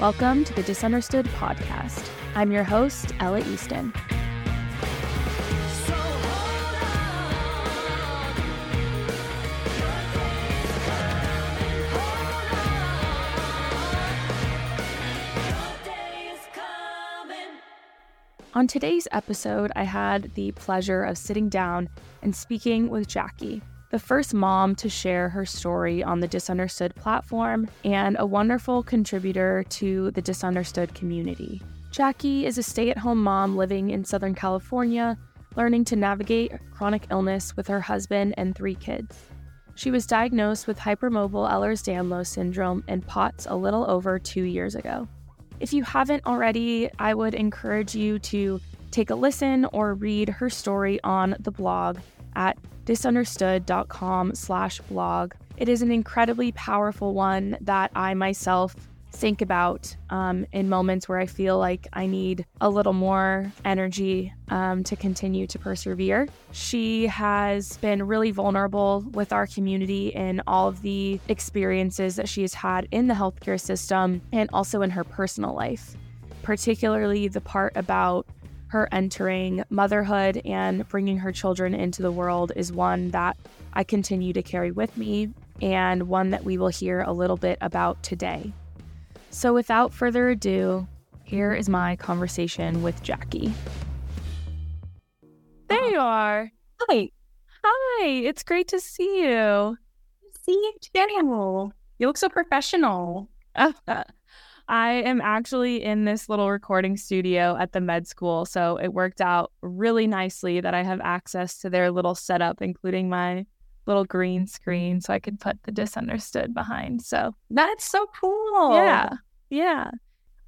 Welcome to the Dysunderstood podcast. I'm your host, Ella Eastin. On today's episode, I had the pleasure of sitting down and speaking with Jackie, the first mom to share her story on the Dysunderstood platform and a wonderful contributor to the Dysunderstood community. Jackie is a stay at home mom living in Southern California, learning to navigate chronic illness with her husband and three kids. She was diagnosed with hypermobile Ehlers Danlos syndrome and POTS a little over two years ago. If you haven't already, I would encourage you to take a listen or read her story on the blog at dysunderstood.com slash blog. It is an incredibly powerful one that I myself think about um, in moments where I feel like I need a little more energy um, to continue to persevere. She has been really vulnerable with our community in all of the experiences that she has had in the healthcare system and also in her personal life, particularly the part about her entering motherhood and bringing her children into the world is one that I continue to carry with me and one that we will hear a little bit about today. So, without further ado, here is my conversation with Jackie. There you are. Hi. Hi, it's great to see you. See you too. You look so professional. I am actually in this little recording studio at the med school, so it worked out really nicely that I have access to their little setup, including my little green screen so I could put the dysunderstood behind. So that's so cool. Yeah. Yeah.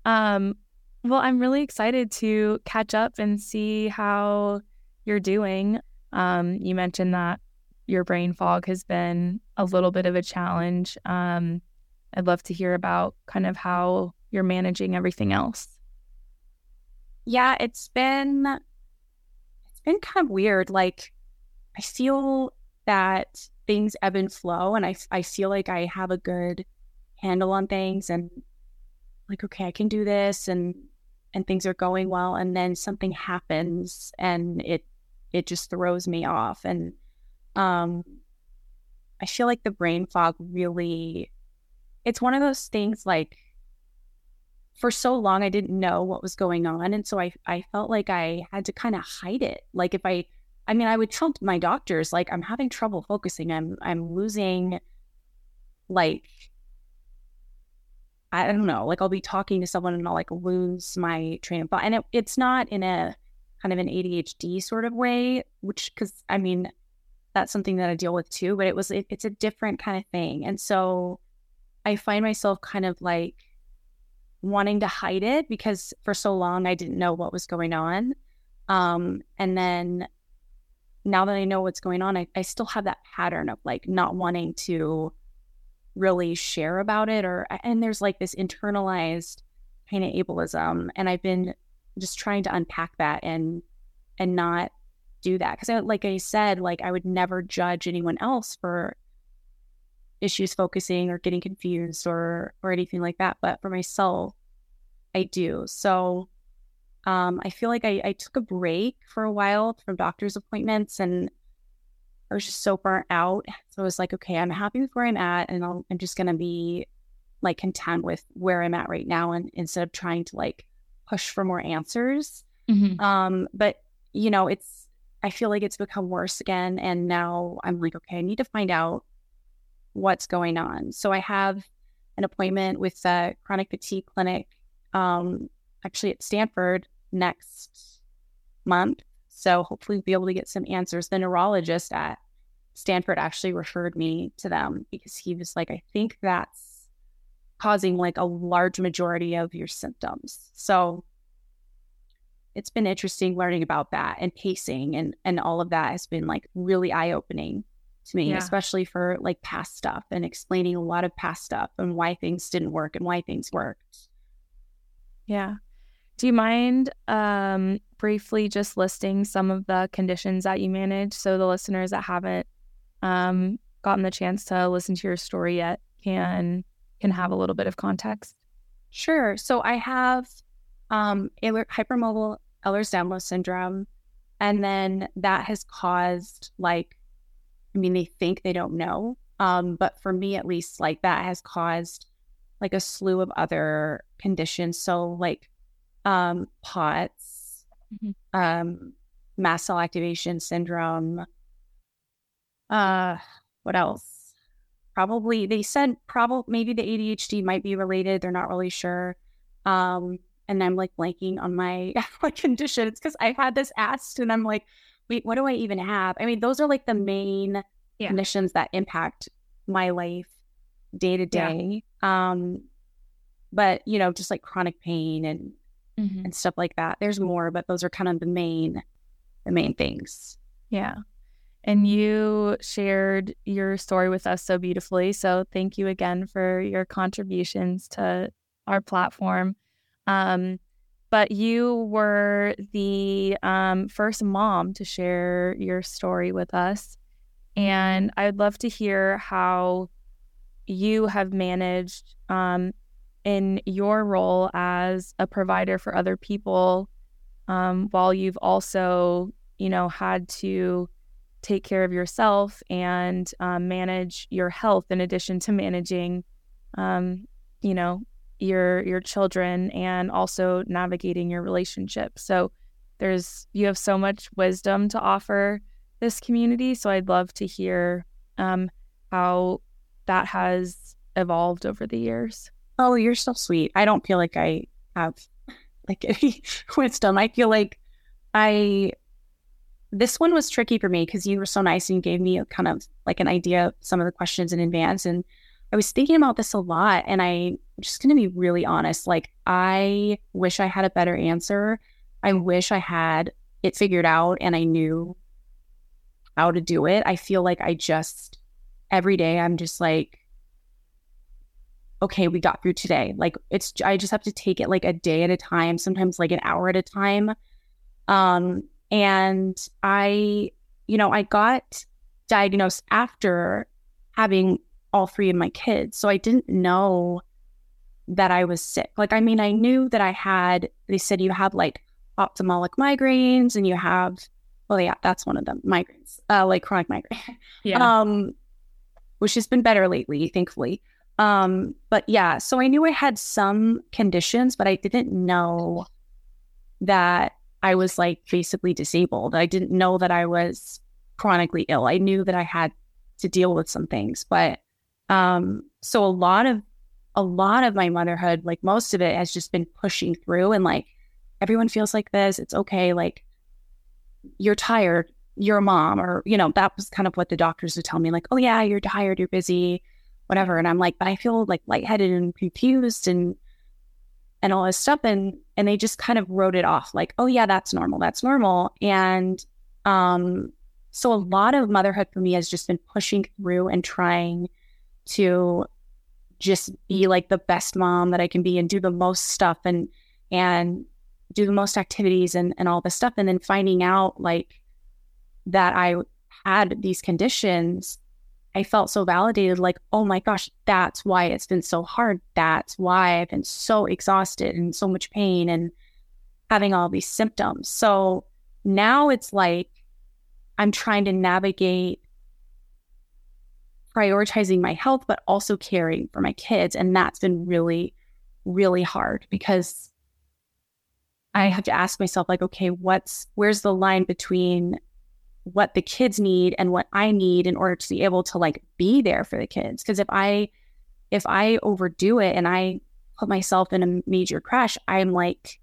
Um, well, I'm really excited to catch up and see how you're doing. Um, you mentioned that your brain fog has been a little bit of a challenge. Um, I'd love to hear about kind of how you're managing everything else. Yeah, it's been it's been kind of weird. Like I feel that things ebb and flow and I, I feel like I have a good handle on things and like, okay, I can do this and and things are going well and then something happens and it it just throws me off and um I feel like the brain fog really it's one of those things like for so long I didn't know what was going on and so I I felt like I had to kind of hide it. Like if I I mean, I would tell my doctors like I'm having trouble focusing. I'm I'm losing like I don't know, like I'll be talking to someone and I'll like lose my train of thought. And it, it's not in a kind of an ADHD sort of way, which because I mean that's something that I deal with too, but it was it, it's a different kind of thing. And so I find myself kind of like wanting to hide it because for so long I didn't know what was going on. Um, and then now that I know what's going on, I, I still have that pattern of like not wanting to really share about it or and there's like this internalized kind of ableism and I've been just trying to unpack that and and not do that because like I said like I would never judge anyone else for issues focusing or getting confused or or anything like that but for myself I do so um, I feel like I, I took a break for a while from doctor's appointments and I was just so burnt out. So I was like, okay, I'm happy with where I'm at and i am just going to be like content with where I'm at right now. And instead of trying to like push for more answers. Mm-hmm. Um, but you know, it's, I feel like it's become worse again. And now I'm like, okay, I need to find out what's going on. So I have an appointment with the chronic fatigue clinic, um, actually at Stanford next month. So hopefully we'll be able to get some answers. The neurologist at Stanford actually referred me to them because he was like, I think that's causing like a large majority of your symptoms. So it's been interesting learning about that and pacing and and all of that has been like really eye opening to me, yeah. especially for like past stuff and explaining a lot of past stuff and why things didn't work and why things worked. Yeah. Do you mind um, briefly just listing some of the conditions that you manage so the listeners that haven't um, gotten the chance to listen to your story yet can can have a little bit of context? Sure. So I have um, hypermobile Ehlers-Danlos syndrome, and then that has caused like, I mean, they think they don't know, um, but for me at least, like that has caused like a slew of other conditions. So like um, POTS, mm-hmm. um, mast cell activation syndrome. Uh, what else? Probably they said probably maybe the ADHD might be related. They're not really sure. Um, and I'm like blanking on my like condition. It's because I had this asked, and I'm like, wait, what do I even have? I mean, those are like the main yeah. conditions that impact my life day to day. Um, but you know, just like chronic pain and mm-hmm. and stuff like that. There's more, but those are kind of the main the main things. Yeah. And you shared your story with us so beautifully. So thank you again for your contributions to our platform. Um, but you were the um, first mom to share your story with us. And I'd love to hear how you have managed um, in your role as a provider for other people um, while you've also, you know, had to take care of yourself and um, manage your health in addition to managing, um, you know, your your children and also navigating your relationship. So there's you have so much wisdom to offer this community. So I'd love to hear um, how that has evolved over the years. Oh, you're so sweet. I don't feel like I have like any wisdom. I feel like I this one was tricky for me because you were so nice and you gave me a kind of like an idea of some of the questions in advance. And I was thinking about this a lot and I'm just gonna be really honest. Like I wish I had a better answer. I wish I had it figured out and I knew how to do it. I feel like I just every day I'm just like, okay, we got through today. Like it's I just have to take it like a day at a time, sometimes like an hour at a time. Um and I you know, I got diagnosed after having all three of my kids. So I didn't know that I was sick. Like I mean, I knew that I had they said you have like ophthalmic migraines and you have well yeah, that's one of them, migraines. Uh like chronic migraine. Yeah. Um which has been better lately, thankfully. Um, but yeah, so I knew I had some conditions, but I didn't know that I was like basically disabled. I didn't know that I was chronically ill. I knew that I had to deal with some things, but um, so a lot of a lot of my motherhood, like most of it, has just been pushing through and like everyone feels like this. It's okay. Like you're tired you're a mom or you know that was kind of what the doctors would tell me like oh yeah you're tired you're busy whatever and i'm like but i feel like lightheaded and confused and and all this stuff and and they just kind of wrote it off like oh yeah that's normal that's normal and um so a lot of motherhood for me has just been pushing through and trying to just be like the best mom that i can be and do the most stuff and and do the most activities and and all this stuff and then finding out like that I had these conditions, I felt so validated like, oh my gosh, that's why it's been so hard. That's why I've been so exhausted and so much pain and having all these symptoms. So now it's like I'm trying to navigate prioritizing my health, but also caring for my kids. And that's been really, really hard because I have to ask myself, like, okay, what's where's the line between what the kids need and what I need in order to be able to like be there for the kids. Because if I if I overdo it and I put myself in a major crash, I'm like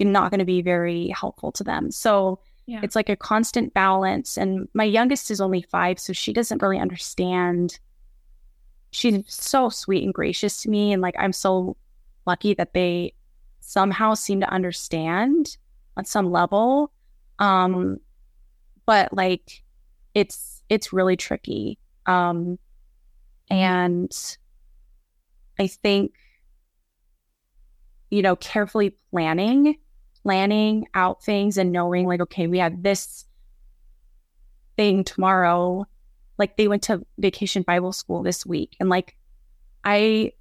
not going to be very helpful to them. So yeah. it's like a constant balance. And my youngest is only five, so she doesn't really understand. She's so sweet and gracious to me. And like, I'm so lucky that they somehow seem to understand on some level. Um, but like it's it's really tricky um and i think you know carefully planning planning out things and knowing like okay we have this thing tomorrow like they went to vacation bible school this week and like i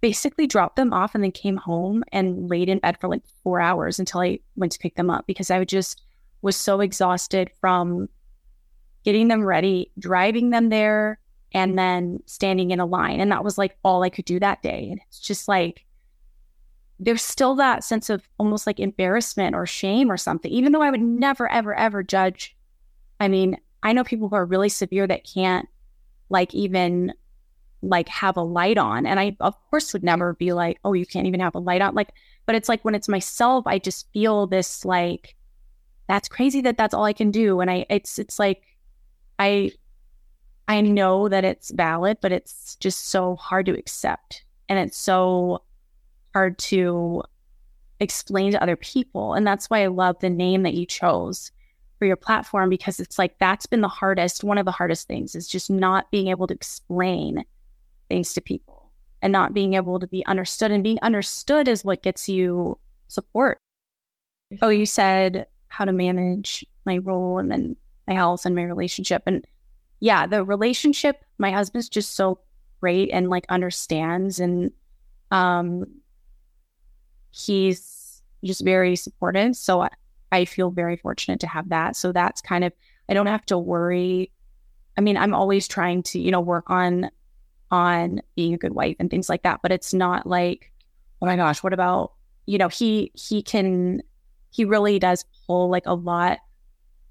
basically dropped them off and then came home and laid in bed for like four hours until I went to pick them up because I just was so exhausted from getting them ready, driving them there, and then standing in a line. And that was like all I could do that day. And it's just like, there's still that sense of almost like embarrassment or shame or something, even though I would never, ever, ever judge. I mean, I know people who are really severe that can't like even like have a light on. And I, of course, would never be like, oh, you can't even have a light on. Like, but it's like when it's myself, I just feel this like, that's crazy that that's all I can do. And I, it's, it's like, I, I know that it's valid, but it's just so hard to accept. And it's so hard to explain to other people. And that's why I love the name that you chose for your platform because it's like that's been the hardest, one of the hardest things is just not being able to explain things to people and not being able to be understood. And being understood is what gets you support. Oh, you said how to manage my role and then my health and my relationship. And yeah, the relationship, my husband's just so great and like understands and um he's just very supportive. So I, I feel very fortunate to have that. So that's kind of I don't have to worry. I mean, I'm always trying to, you know, work on on being a good wife and things like that. But it's not like, oh my gosh, what about, you know, he he can he really does pull like a lot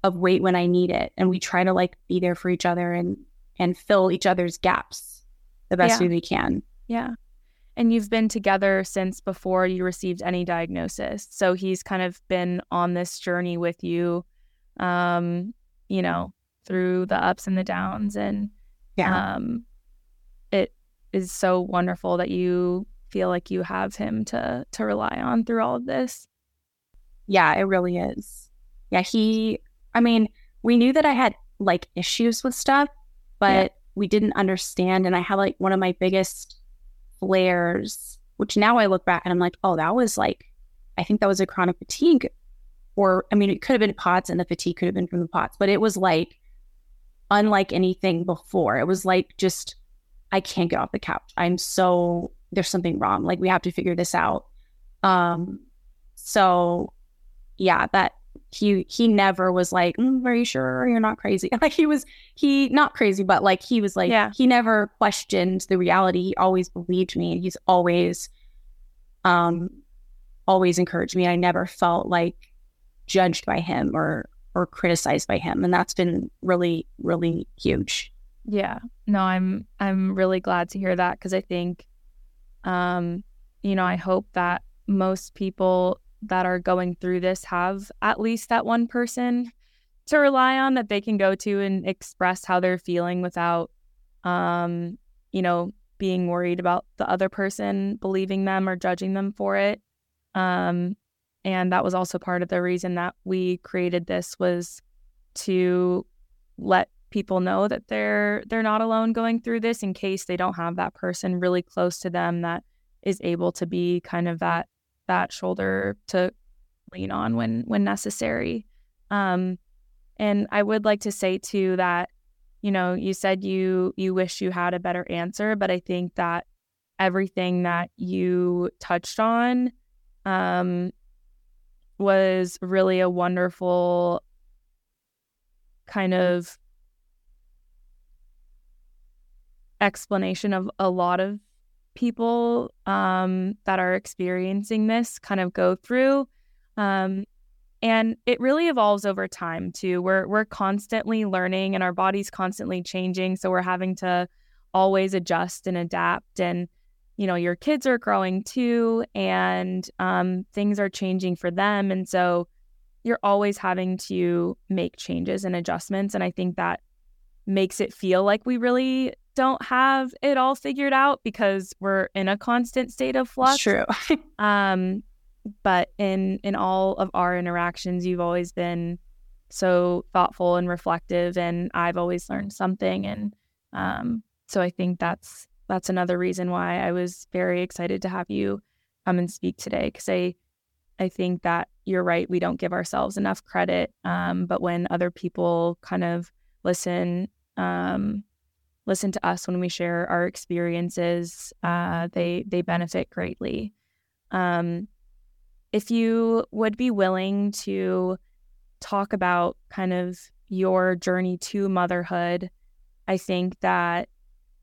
of weight when I need it. And we try to like be there for each other and and fill each other's gaps the best yeah. way we can. Yeah. And you've been together since before you received any diagnosis. So he's kind of been on this journey with you, um, you know, through the ups and the downs. And yeah. um, it is so wonderful that you feel like you have him to to rely on through all of this. Yeah, it really is. Yeah, he I mean, we knew that I had like issues with stuff, but yeah. we didn't understand and I had like one of my biggest flares, which now I look back and I'm like, "Oh, that was like I think that was a chronic fatigue or I mean, it could have been POTS and the fatigue could have been from the POTS, but it was like unlike anything before. It was like just I can't get off the couch. I'm so there's something wrong. Like we have to figure this out. Um, so yeah, that he he never was like, mm, "Are you sure you're not crazy?" Like he was he not crazy, but like he was like yeah. he never questioned the reality. He always believed me. He's always um always encouraged me. I never felt like judged by him or or criticized by him, and that's been really really huge. Yeah. No, I'm I'm really glad to hear that because I think um you know, I hope that most people that are going through this have at least that one person to rely on that they can go to and express how they're feeling without um you know, being worried about the other person believing them or judging them for it. Um and that was also part of the reason that we created this was to let people know that they're they're not alone going through this in case they don't have that person really close to them that is able to be kind of that that shoulder to lean on when when necessary. Um and i would like to say too that you know you said you you wish you had a better answer but i think that everything that you touched on um was really a wonderful kind of explanation of a lot of people um, that are experiencing this kind of go through. Um, and it really evolves over time too. We're we're constantly learning and our body's constantly changing. So we're having to always adjust and adapt. And, you know, your kids are growing too, and um, things are changing for them. And so you're always having to make changes and adjustments. And I think that makes it feel like we really don't have it all figured out because we're in a constant state of flux. True. um, but in in all of our interactions, you've always been so thoughtful and reflective, and I've always learned something. And um, so I think that's that's another reason why I was very excited to have you come and speak today because I I think that you're right. We don't give ourselves enough credit, um, but when other people kind of listen um, listen to us when we share our experiences. Uh, they they benefit greatly. Um, if you would be willing to talk about kind of your journey to motherhood, I think that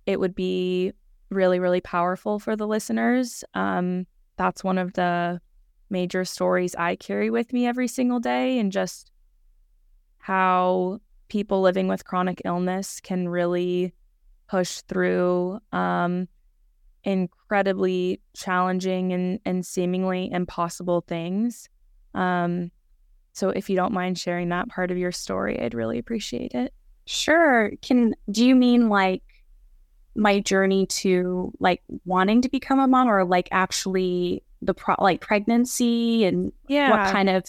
it would be really, really powerful for the listeners. Um, that's one of the major stories I carry with me every single day, and just how people living with chronic illness can really push through um, incredibly challenging and, and seemingly impossible things. Um, so if you don't mind sharing that part of your story, I'd really appreciate it. Sure. Can do you mean like my journey to like wanting to become a mom or like actually the pro like pregnancy and yeah. what kind of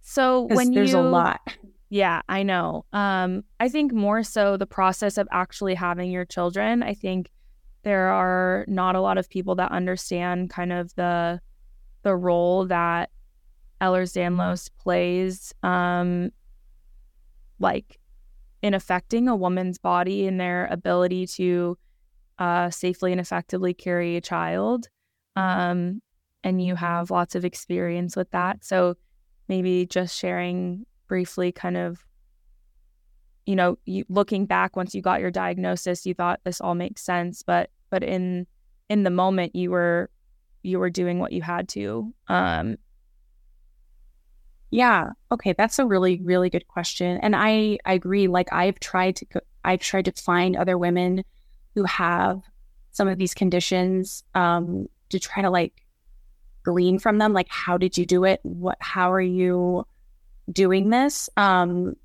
so when there's you, a lot. Yeah, I know. Um, I think more so the process of actually having your children. I think there are not a lot of people that understand kind of the the role that Ehlers-Danlos plays, um, like in affecting a woman's body and their ability to uh, safely and effectively carry a child. Um, and you have lots of experience with that. So maybe just sharing briefly, kind of, you know, you, looking back once you got your diagnosis, you thought this all makes sense, but but in in the moment, you were you were doing what you had to. Um, yeah. Okay. That's a really, really good question. And I, I agree. Like I've tried to, I've tried to find other women who have some of these conditions um, to try to like glean from them. Like, how did you do it? What, how are you doing this? Um,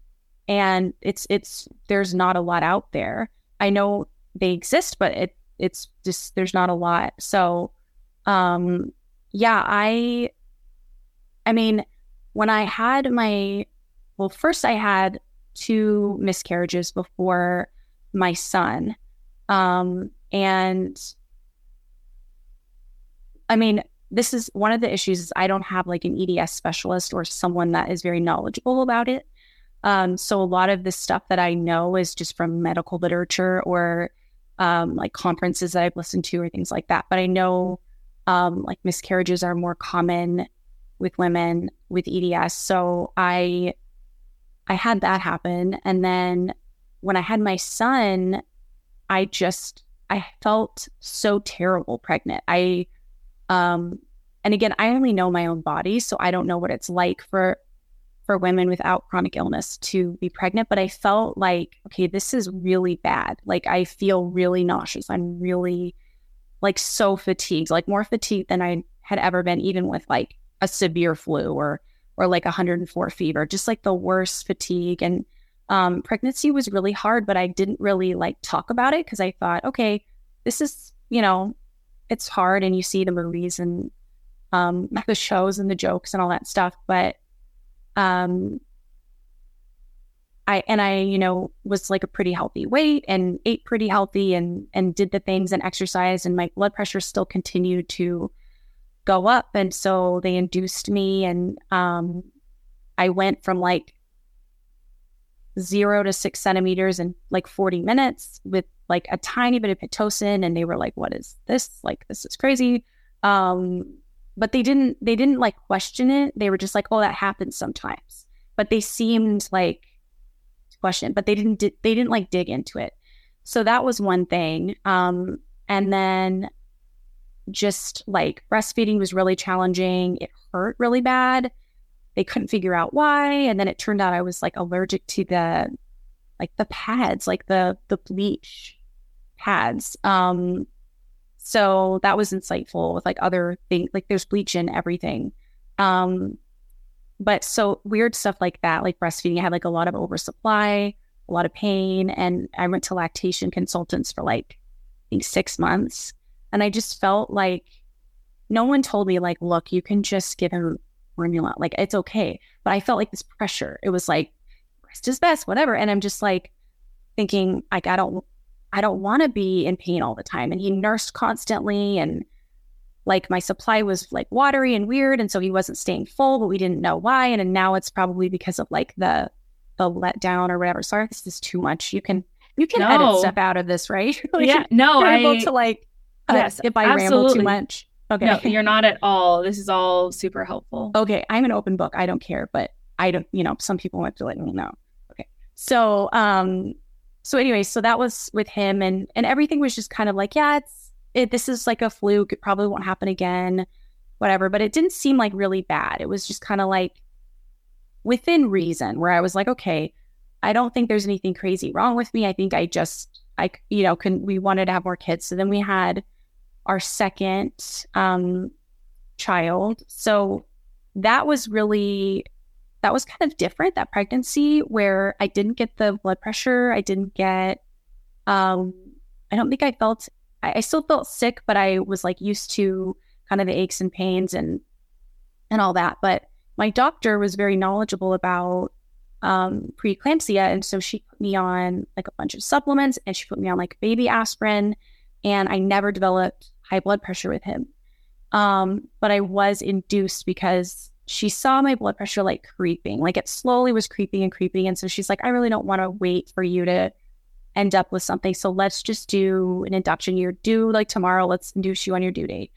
and it's, it's, there's not a lot out there. I know they exist, but it, it's just, there's not a lot. So, um, yeah, I, I mean, when I had my, well, first I had two miscarriages before my son. Um, and I mean, this is one of the issues is I don't have like an EDS specialist or someone that is very knowledgeable about it. Um, so a lot of the stuff that I know is just from medical literature or um, like conferences that I've listened to or things like that. But I know um, like miscarriages are more common with women with EDS. So I I had that happen and then when I had my son, I just I felt so terrible pregnant. I um and again, I only know my own body, so I don't know what it's like for for women without chronic illness to be pregnant, but I felt like okay, this is really bad. Like I feel really nauseous. I'm really like so fatigued, like more fatigued than I had ever been even with like a severe flu or or like 104 fever, just like the worst fatigue. And um, pregnancy was really hard, but I didn't really like talk about it because I thought, okay, this is you know, it's hard, and you see the movies and um, the shows and the jokes and all that stuff, but um, I and I, you know, was like a pretty healthy weight and ate pretty healthy and and did the things and exercise and my blood pressure still continued to go up. And so they induced me and um, I went from like zero to six centimeters in like 40 minutes with like a tiny bit of Pitocin. And they were like, what is this? Like, this is crazy. Um, but they didn't, they didn't like question it. They were just like, oh, that happens sometimes. But they seemed like question, but they didn't, they didn't like dig into it. So that was one thing. Um, and then just like breastfeeding was really challenging. It hurt really bad. They couldn't figure out why. And then it turned out I was like allergic to the like the pads, like the the bleach pads. Um so that was insightful with like other things like there's bleach in everything. Um but so weird stuff like that, like breastfeeding, I had like a lot of oversupply, a lot of pain, and I went to lactation consultants for like I think six months and I just felt like no one told me, like, look, you can just give him formula. Like, it's okay. But I felt like this pressure. It was like, rest is best, whatever. And I'm just like thinking, like, I don't, I don't want to be in pain all the time. And he nursed constantly. And like my supply was like watery and weird. And so he wasn't staying full, but we didn't know why. And, and now it's probably because of like the, the letdown or whatever. Sorry, this is too much. You can You can No. edit stuff out of this, right? Like, yeah, no, you're I able to like yes, uh, if I ramble too much. Okay. no, you're not at all. This is all super helpful. okay, I'm an open book. I don't care, but I don't, you know, some people want to let me know. Okay. So, um, so anyway, so that was with him and and everything was just kind of like, yeah, it's it this is like a fluke. It probably won't happen again, whatever. But it didn't seem like really bad. It was just kind of like within reason where I was like, okay, I don't think there's anything crazy wrong with me. I think I just I you know, can we wanted to have more kids. So then we had our second um child. So that was really that was kind of different that pregnancy where I didn't get the blood pressure. I didn't get um I don't think I felt I, I still felt sick, but I was like used to kind of the aches and pains and and all that. But my doctor was very knowledgeable about um, preeclampsia, and so she put me on like a bunch of supplements, and she put me on like baby aspirin, and I never developed high blood pressure with him. Um, but I was induced because she saw my blood pressure like creeping, like it slowly was creeping and creeping, and so she's like, I really don't want to wait for you to end up with something, so let's just do an induction. You're due like tomorrow. Let's induce you on your due date.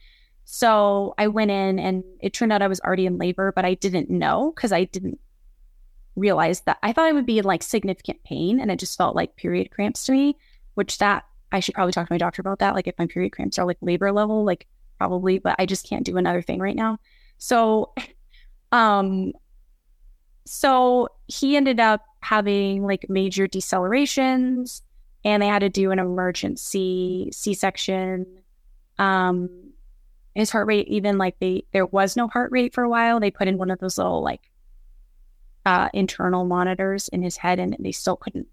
So I went in and it turned out I was already in labor, but I didn't know because I didn't realize that I thought I would be in like significant pain and it just felt like period cramps to me, which that I should probably talk to my doctor about that. Like if my period cramps are like labor level, like probably, but I just can't do another thing right now. So um so he ended up having like major decelerations and they had to do an emergency C-section. Um his heart rate even like they there was no heart rate for a while they put in one of those little like uh internal monitors in his head and they still couldn't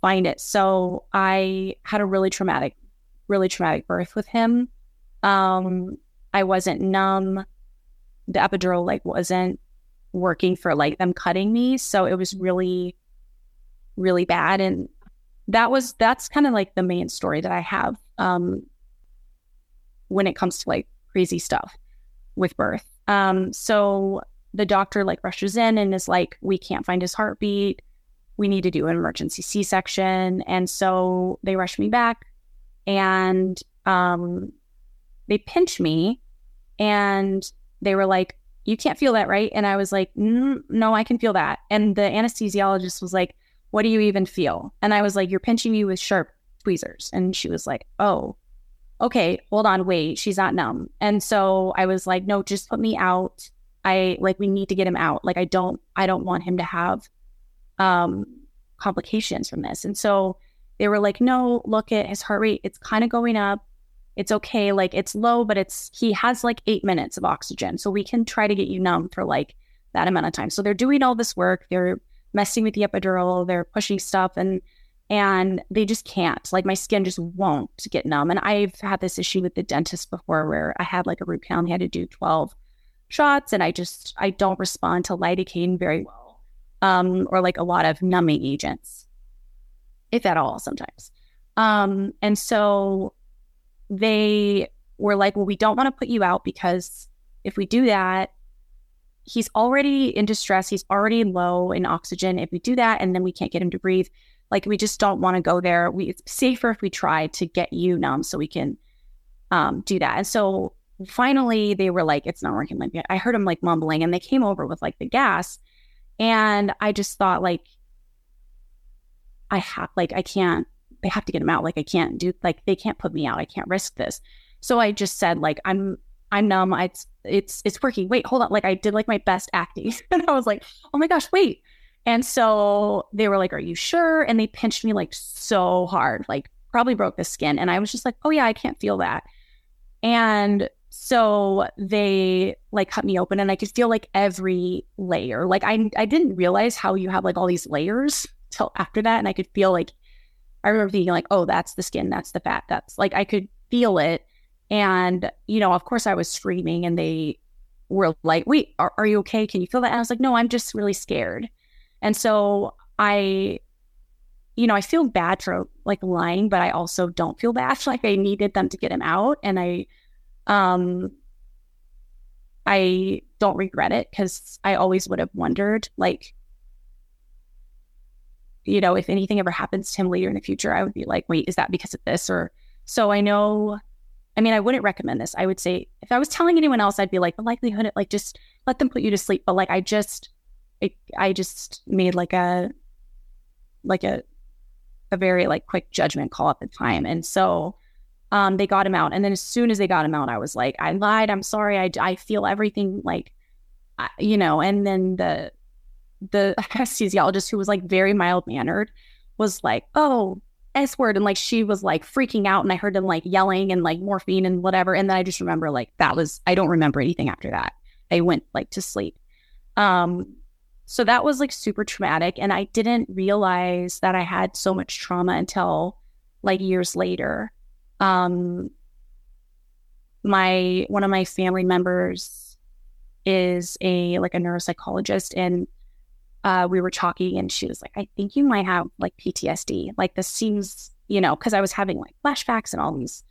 find it. So i had a really traumatic really traumatic birth with him. Um i wasn't numb. The epidural like wasn't working for like them cutting me. So it was really really bad. And that was that's kind of like the main story that i have um when it comes to like crazy stuff with birth. Um, so the doctor like rushes in and is like, we can't find his heartbeat. We need to do an emergency C section. And so they rush me back and um, they pinch me and they were like, you can't feel that, right? And I was like, "Mm, no, I can feel that. And the anesthesiologist was like, what do you even feel? And I was like, you're pinching me with sharp tweezers. And she was like, oh, okay, hold on, wait, she's not numb. And so I was like, no, just put me out. I like we need to get him out. Like I don't I don't want him to have um complications from this. And so they were like, no, look at his heart rate, it's kind of going up. It's okay, like it's low, but it's he has like 8 minutes of oxygen. So we can try to get you numb for like that amount of time. So they're doing all this work, they're messing with the epidural, they're pushing stuff and and they just can't. Like my skin just won't get numb. And I've had this issue with the dentist before where I had like a root canal and he had to do 12 shots and I just I don't respond to lidocaine very well. Um, or like a lot of numbing agents, if at all sometimes. Um, and so they were like, well, we don't want to put you out because if we do that, he's already in distress. He's already low in oxygen. If we do that and then we can't get him to breathe, like we just don't want to go there. We it's safer if we try to get you numb so we can um, do that. And so finally they were like, it's not working like. I heard him like mumbling and they came over with like the gas. And I just thought like I have like I can't they have to get him out. Like I can't do like they can't put me out. I can't risk this. So I just said like I'm I'm numb. It's it's it's working. Wait, hold on. Like I did like my best acting. and I was like, oh my gosh, wait. And so they were like, Are you sure? And they pinched me like so hard, like probably broke the skin. And I was just like, Oh yeah, I can't feel that. And so they like cut me open and I could feel like every layer. Like I I didn't realize how you have like all these layers till after that. And I could feel like I remember thinking like, oh, that's the skin, that's the fat, that's like I could feel it. And, you know, of course I was screaming and they were like, wait, are, are you okay? Can you feel that? And I was like, no, I'm just really scared. And so I, you know, I feel bad for like lying, but I also don't feel bad. Like I needed them to get him out. And I, um, I don't regret it because I always would have wondered, like, you know, if anything ever happens to him later in the future, I would be like, wait, is that because of this? Or so I know. I mean, I wouldn't recommend this. I would say if I was telling anyone else, I'd be like, the likelihood, like, just let them put you to sleep. But like, I just, it, I just made like a, like a, a very like quick judgment call at the time, and so um, they got him out. And then as soon as they got him out, I was like, I lied. I'm sorry. I, I feel everything like, I, you know, and then the, the anesthesiologist who was like very mild mannered was like, oh, S word. And like, she was like freaking out. And I heard them like yelling and like morphine and whatever. And then I just remember like, that was, I don't remember anything after that. I went like to sleep. Um, so that was like super traumatic. And I didn't realize that I had so much trauma until like years later um, my one of my family members is a like a neuropsychologist, and uh, we were talking, and she was like, "I think you might have like PTSD. Like this seems, you know, because I was having like flashbacks and all these.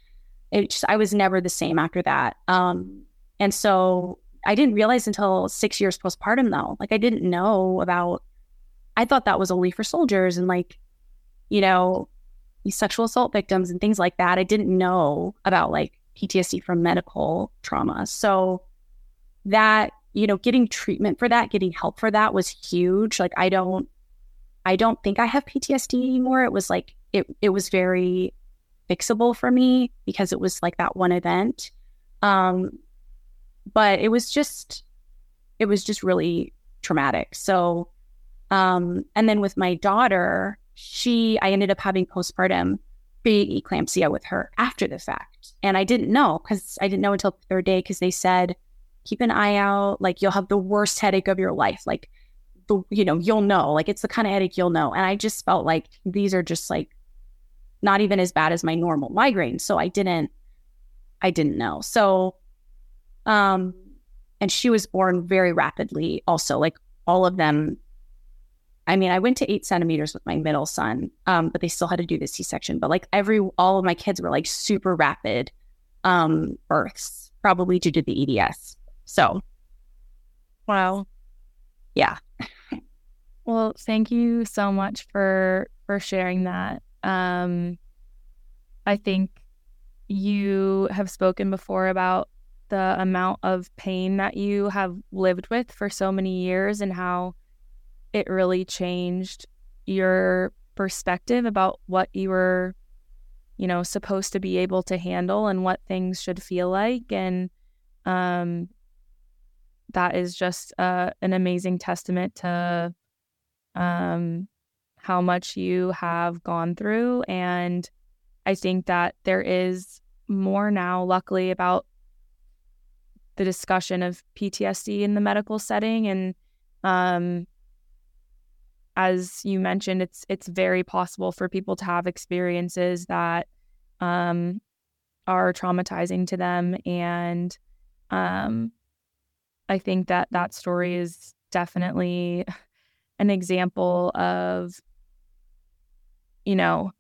It just I was never the same after that. Um, and so I didn't realize until six years postpartum though. Like I didn't know about. I thought that was only for soldiers and like, you know, sexual assault victims and things like that. I didn't know about like PTSD from medical trauma. So that, you know, getting treatment for that, getting help for that was huge. Like I don't I don't think I have PTSD anymore. It was like it it was very fixable for me because it was like that one event. Um but it was just it was just really traumatic. So um and then with my daughter, she, I ended up having postpartum preeclampsia with her after the fact. And I didn't know because I didn't know until the third day because they said, keep an eye out. Like you'll have the worst headache of your life. Like, the, you know, you'll know. Like it's the kind of headache you'll know. And I just felt like these are just like not even as bad as my normal migraine. So I didn't, I didn't know. So, um, and she was born very rapidly also. Like all of them I mean, I went to eight centimeters with my middle son, um, but they still had to do the C section. But like every, all of my kids were like super rapid um, births, probably due to the EDS. So, wow, yeah. well, thank you so much for for sharing that. Um, I think you have spoken before about the amount of pain that you have lived with for so many years and how it really changed your perspective about what you were, you know, supposed to be able to handle and what things should feel like. And um, that is just uh, an amazing testament to um, how much you have gone through. And I think that there is more now, luckily, about the discussion of PTSD in the medical setting. And um, as you mentioned, it's it's very possible for people to have experiences that um, are traumatizing to them, and um, I think that that story is definitely an example of, you know,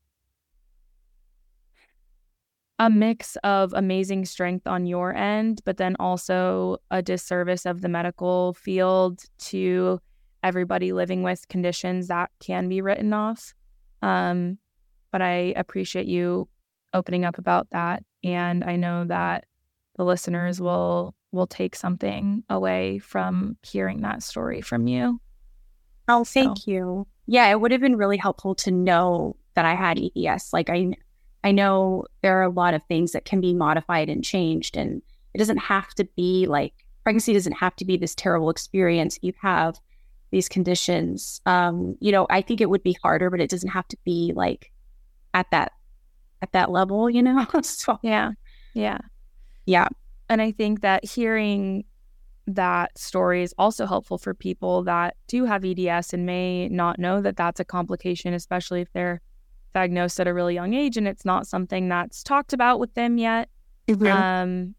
a mix of amazing strength on your end, but then also a disservice of the medical field to everybody living with conditions that can be written off. Um, but I appreciate you opening up about that, and I know that the listeners will will take something away from hearing that story from you. Oh, thank so. you. Yeah, it would have been really helpful to know that I had EDS. Like I I know there are a lot of things that can be modified and changed and it doesn't have to be like pregnancy doesn't have to be this terrible experience you have these conditions. Um, you know, I think it would be harder, but it doesn't have to be like at that at that level, you know? so yeah. Yeah. Yeah. And I think that hearing that story is also helpful for people that do have EDS and may not know that that's a complication, especially if they're diagnosed at a really young age and it's not something that's talked about with them yet. Mm-hmm. Um,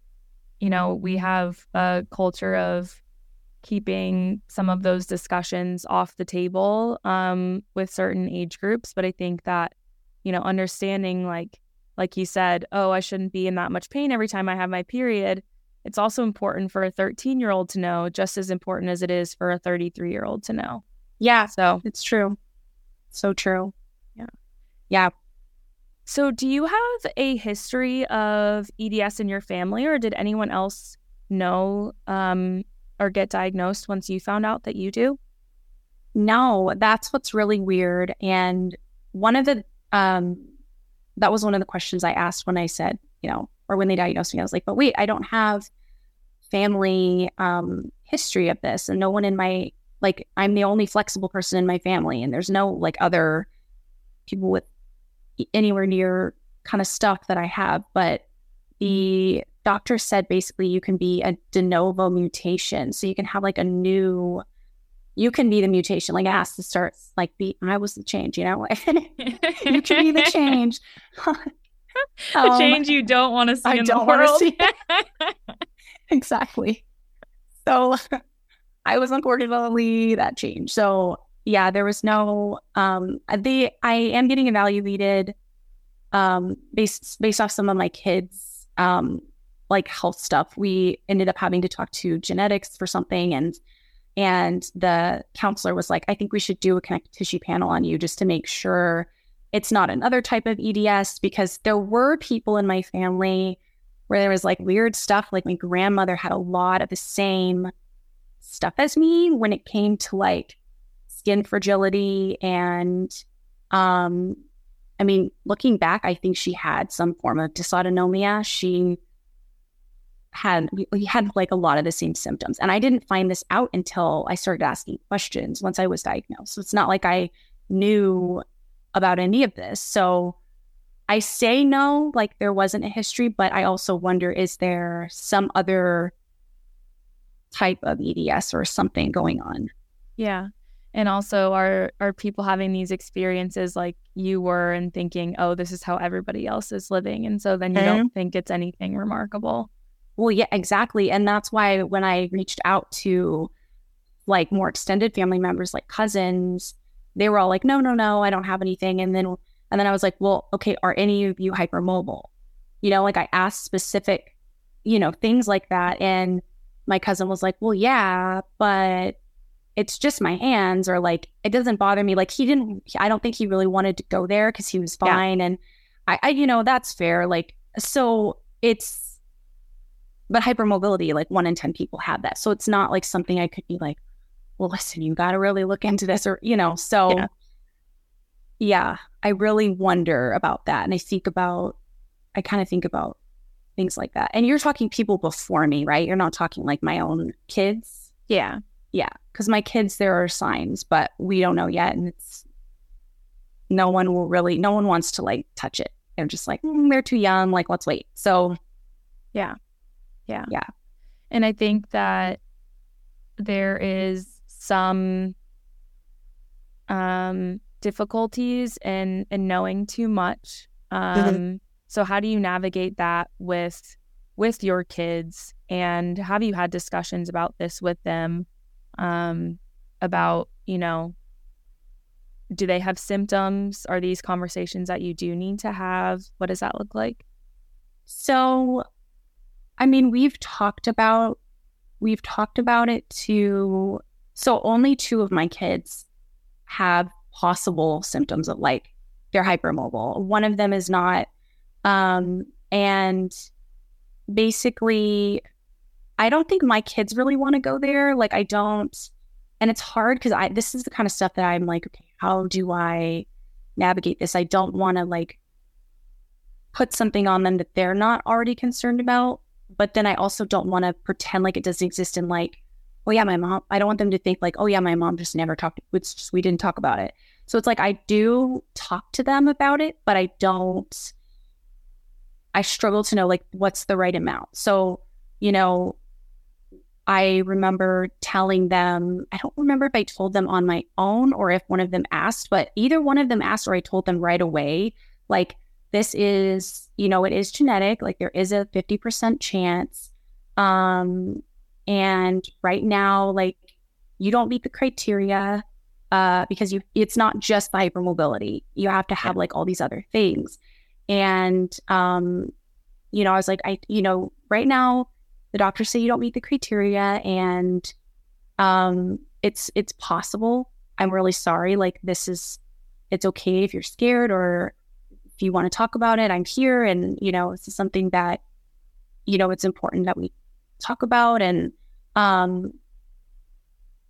you know, we have a culture of keeping some of those discussions off the table um, with certain age groups. But I think that, you know, understanding like, like you said, oh, I shouldn't be in that much pain every time I have my period. It's also important for a 13 year old to know, just as important as it is for a 33 year old to know. Yeah. So it's true. So true. Yeah. Yeah. So, do you have a history of EDS in your family, or did anyone else know um, or get diagnosed once you found out that you do? No, that's what's really weird. And one of the, um, that was one of the questions I asked when I said, you know, or when they diagnosed me, I was like, but wait, I don't have family um, history of this. And no one in my, like, I'm the only flexible person in my family. And there's no like other people with anywhere near kind of stuff that I have. But the doctor said basically you can be a de novo mutation. So you can have like a new, you can be the mutation. Like it has to start like be, I was the change, you know? you can be the change. the um, change you don't want to see I in don't the world. See exactly. So I was unfortunately that change. So yeah, there was no um the I am getting evaluated um based based off some of my kids um like health stuff. We ended up having to talk to genetics for something and and the counselor was like, I think we should do a connective tissue panel on you just to make sure it's not another type of EDS because there were people in my family where there was like weird stuff. Like my grandmother had a lot of the same stuff as me when it came to like skin fragility and um I mean, looking back, I think she had some form of dysautonomia. She had we had like a lot of the same symptoms, and I didn't find this out until I started asking questions once I was diagnosed. So it's not like I knew about any of this. So I say no, like there wasn't a history, but I also wonder is there some other type of EDS or something going on? Yeah. And also are are people having these experiences like you were and thinking, "Oh, this is how everybody else is living." And so then you mm-hmm. don't think it's anything remarkable. Well, yeah, exactly. And that's why when I reached out to like more extended family members like cousins, they were all like, "No, no, no, I don't have anything." And then and then I was like, "Well, okay, are any of you hypermobile?" You know, like I asked specific, you know, things like that and my cousin was like, "Well, yeah, but it's just my hands or like it doesn't bother me." Like he didn't I don't think he really wanted to go there cuz he was fine yeah. and I, I you know, that's fair. Like so it's but hypermobility like 1 in 10 people have that. So it's not like something I could be like, well, listen, you got to really look into this, or, you know, so yeah. yeah, I really wonder about that. And I think about, I kind of think about things like that. And you're talking people before me, right? You're not talking like my own kids. Yeah. Yeah. Cause my kids, there are signs, but we don't know yet. And it's, no one will really, no one wants to like touch it. They're just like, mm, they're too young. Like, let's wait. So, yeah. Yeah. Yeah. And I think that there is some um, difficulties in in knowing too much. Mm-hmm. Um, mm-hmm. So how do you navigate that with with your kids? And have you had discussions about this with them? Um, about you know, do they have symptoms? Are these conversations that you do need to have? What does that look like? So, I mean, we've talked about we've talked about it to so only two of my kids have possible symptoms of like they're hypermobile. One of them is not. Um, and basically, I don't think my kids really want to go there. Like, I don't, and it's hard because I, this is the kind of stuff that I'm like, okay, how do I navigate this? I don't want to like put something on them that they're not already concerned about. But then I also don't want to pretend like it doesn't exist and like oh yeah, my mom. I don't want them to think like, oh yeah, my mom just never talked. It's just we didn't talk about it. So it's like I do talk to them about it, but I don't. I struggle to know like what's the right amount. So you know, I remember telling them. I don't remember if I told them on my own or if one of them asked, but either one of them asked or I told them right away. Like this is, you know, it is genetic. Like there is a fifty percent chance. Um, and right now, like you don't meet the criteria uh, because you it's not just the hypermobility. You have to have like all these other things. And um, you know, I was like, I, you know, right now the doctors say you don't meet the criteria and um it's it's possible. I'm really sorry. Like this is it's okay if you're scared or if you want to talk about it, I'm here. And, you know, this is something that, you know, it's important that we talk about. And, um,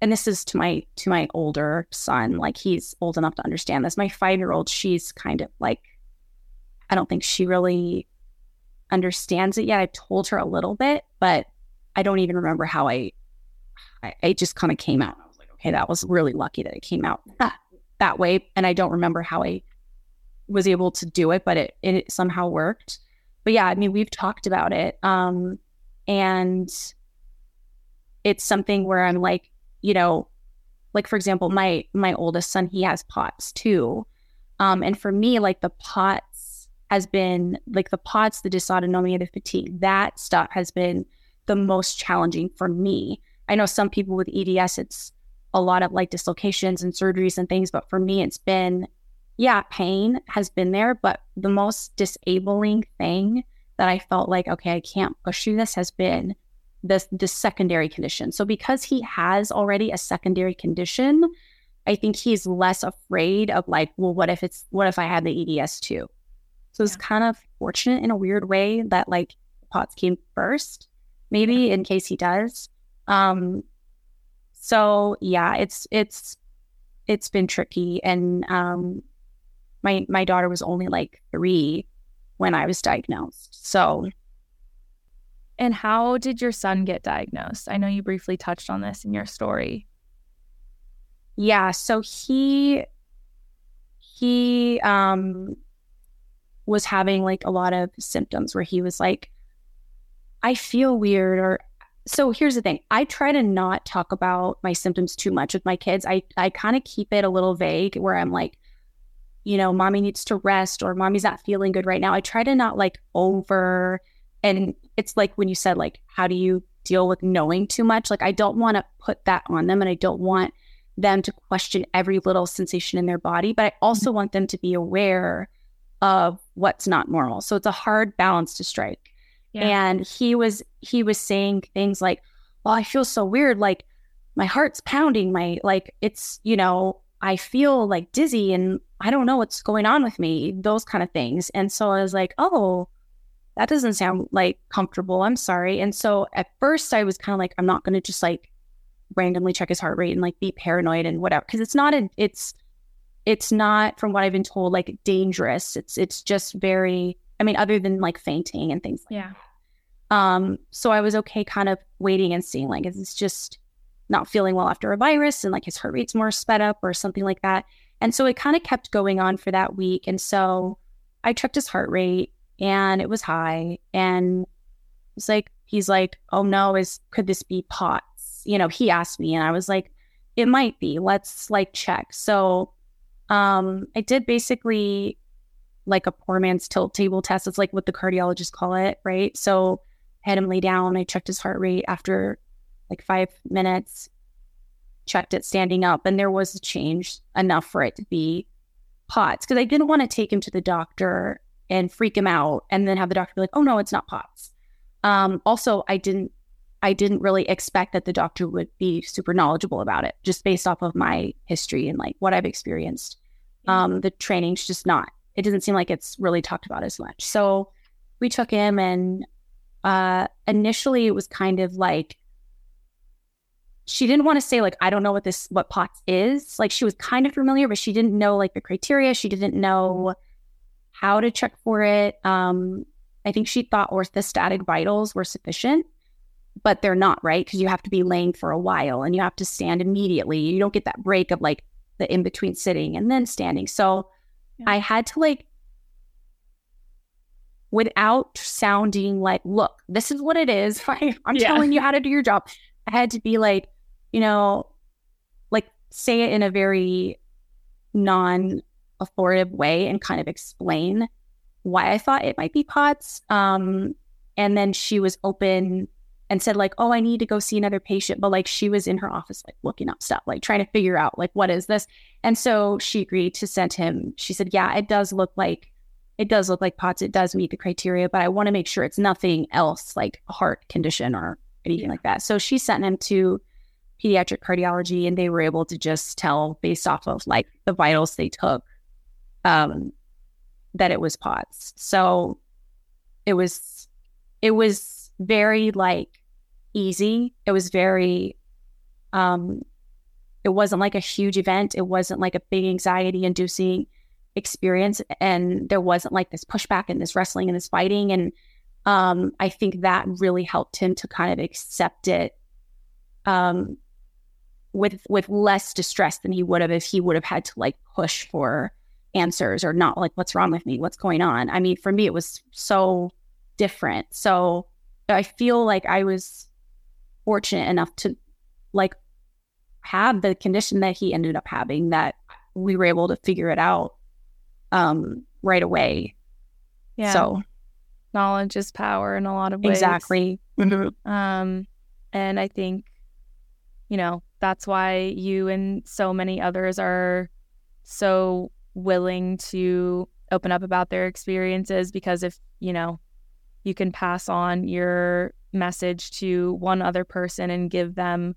and this is to my to my older son like he's old enough to understand this my five year old she's kind of like i don't think she really understands it yet i've told her a little bit but i don't even remember how i i, I just kind of came out i was like okay that was really lucky that it came out that, that way and i don't remember how i was able to do it but it it somehow worked but yeah i mean we've talked about it um and it's something where i'm like you know, like for example, my my oldest son, he has POTS too. Um, and for me, like the POTS has been like the POTS, the dysautonomia, the fatigue, that stuff has been the most challenging for me. I know some people with EDS, it's a lot of like dislocations and surgeries and things, but for me, it's been, yeah, pain has been there, but the most disabling thing that I felt like, okay, I can't push through this has been this this secondary condition. So because he has already a secondary condition, I think he's less afraid of like, well, what if it's what if I had the EDS too? So it's kind of fortunate in a weird way that like POTS came first, maybe in case he does. Um so yeah, it's it's it's been tricky and um my my daughter was only like 3 when I was diagnosed. So and how did your son get diagnosed? I know you briefly touched on this in your story. Yeah, so he he um was having like a lot of symptoms where he was like I feel weird or so here's the thing. I try to not talk about my symptoms too much with my kids. I I kind of keep it a little vague where I'm like you know, mommy needs to rest or mommy's not feeling good right now. I try to not like over and it's like when you said like how do you deal with knowing too much like i don't want to put that on them and i don't want them to question every little sensation in their body but i also mm-hmm. want them to be aware of what's not normal so it's a hard balance to strike yeah. and he was he was saying things like well i feel so weird like my heart's pounding my like it's you know i feel like dizzy and i don't know what's going on with me those kind of things and so i was like oh that doesn't sound like comfortable. I'm sorry. And so at first I was kind of like, I'm not going to just like randomly check his heart rate and like be paranoid and whatever. Cause it's not, a, it's, it's not from what I've been told, like dangerous. It's, it's just very, I mean, other than like fainting and things like yeah. That. Um, so I was okay kind of waiting and seeing like, is it's just not feeling well after a virus and like his heart rate's more sped up or something like that. And so it kind of kept going on for that week. And so I checked his heart rate and it was high. And it's like, he's like, oh no, is could this be POTS? You know, he asked me, and I was like, it might be. Let's like check. So um I did basically like a poor man's tilt table test. It's like what the cardiologists call it, right? So I had him lay down. I checked his heart rate after like five minutes, checked it standing up, and there was a change enough for it to be POTS because I didn't want to take him to the doctor and freak him out and then have the doctor be like, oh no, it's not POTS. Um, also, I didn't I didn't really expect that the doctor would be super knowledgeable about it, just based off of my history and like what I've experienced. Um, the training's just not. It doesn't seem like it's really talked about as much. So we took him, and uh, initially it was kind of like she didn't want to say like I don't know what this what POTS is. Like she was kind of familiar, but she didn't know like the criteria. She didn't know how to check for it. Um, I think she thought orthostatic vitals were sufficient, but they're not, right? Because you have to be laying for a while and you have to stand immediately. You don't get that break of like the in between sitting and then standing. So yeah. I had to like, without sounding like, look, this is what it is. I'm yeah. telling you how to do your job. I had to be like, you know, like say it in a very non authoritative way and kind of explain why I thought it might be POTS. Um, and then she was open and said like, "Oh, I need to go see another patient," but like she was in her office like looking up stuff, like trying to figure out like what is this. And so she agreed to send him. She said, "Yeah, it does look like it does look like POTS. It does meet the criteria, but I want to make sure it's nothing else like a heart condition or anything yeah. like that." So she sent him to pediatric cardiology, and they were able to just tell based off of like the vitals they took um, that it was POTS. So it was it was very like easy. It was very um it wasn't like a huge event. It wasn't like a big anxiety inducing experience. And there wasn't like this pushback and this wrestling and this fighting. And um, I think that really helped him to kind of accept it um, with with less distress than he would have if he would have had to like push for answers or not like what's wrong with me what's going on i mean for me it was so different so i feel like i was fortunate enough to like have the condition that he ended up having that we were able to figure it out um, right away. Yeah. So knowledge is power in a lot of ways. Exactly. Um, and I think, you know, that's why you and so many others are so willing to open up about their experiences because if, you know, you can pass on your message to one other person and give them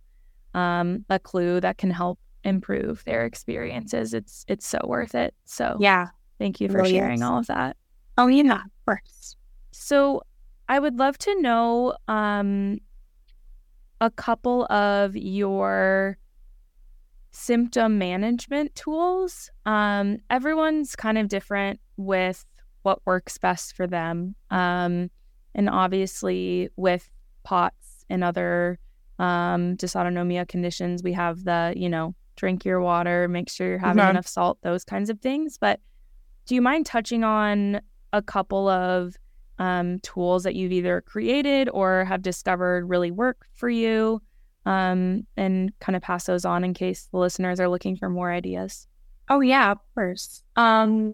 um, a clue that can help improve their experiences. It's it's so worth it. So yeah, thank you for really sharing is. all of that. Oh yeah, of course. So I would love to know um, a couple of your symptom management tools. Um, everyone's kind of different with what works best for them. Um, and obviously, with POTS and other um, dysautonomia conditions, we have the, you know, drink your water, make sure you're having mm-hmm. enough salt, those kinds of things. But do you mind touching on a couple of um, tools that you've either created or have discovered really work for you um, and kind of pass those on in case the listeners are looking for more ideas? Oh, yeah, of course. Um,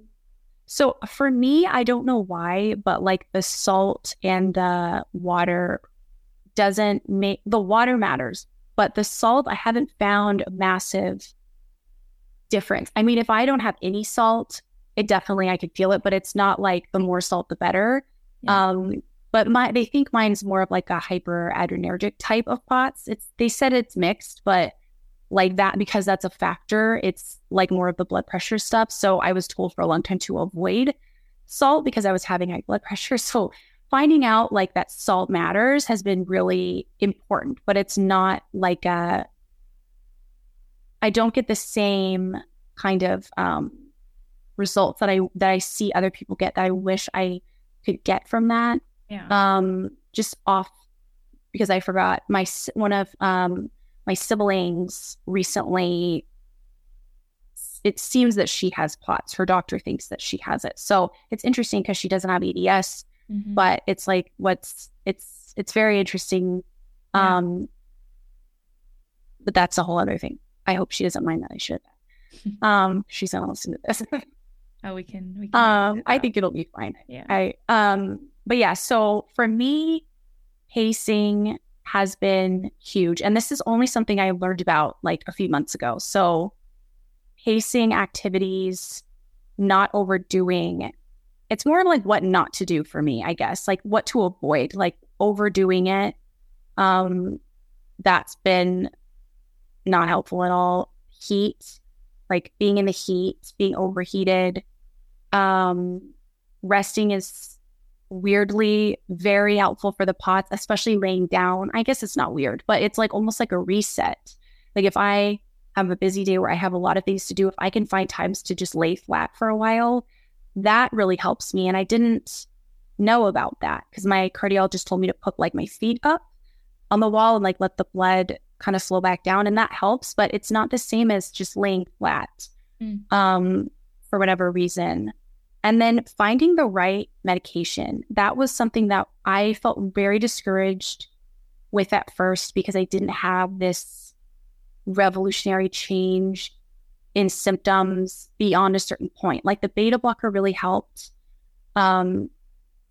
so for me, I don't know why, but like the salt and the water doesn't make the water matters, but the salt, I haven't found a massive difference. I mean, if I don't have any salt, it definitely I could feel it, but it's not like the more salt the better. Yeah. Um, but my they think mine's more of like a hyperadrenergic type of POTS. It's they said it's mixed, but like that because that's a factor. It's like more of the blood pressure stuff. So I was told for a long time to avoid salt because I was having high blood pressure. So finding out like that salt matters has been really important, but it's not like a I don't get the same kind of um, results that I that I see other people get that I wish I could get from that. Yeah. Um, just off because I forgot my one of um my siblings recently it seems that she has POTS. Her doctor thinks that she has it. So it's interesting because she doesn't have EDS, mm-hmm. but it's like what's it's it's very interesting. Yeah. Um but that's a whole other thing. I hope she doesn't mind that I should. um she's gonna listen to this. oh, we can we can um I think it'll be fine. Yeah. I um but yeah, so for me, pacing has been huge. And this is only something I learned about like a few months ago. So, pacing activities, not overdoing. It's more like what not to do for me, I guess, like what to avoid, like overdoing it. Um, that's been not helpful at all. Heat, like being in the heat, being overheated. Um, resting is weirdly very helpful for the POTS, especially laying down. I guess it's not weird, but it's like almost like a reset. Like if I have a busy day where I have a lot of things to do, if I can find times to just lay flat for a while, that really helps me. And I didn't know about that because my cardiologist told me to put like my feet up on the wall and like let the blood kind of slow back down. And that helps, but it's not the same as just laying flat mm. um, for whatever reason. And then finding the right medication. That was something that I felt very discouraged with at first because I didn't have this revolutionary change in symptoms beyond a certain point. Like the beta blocker really helped. Um,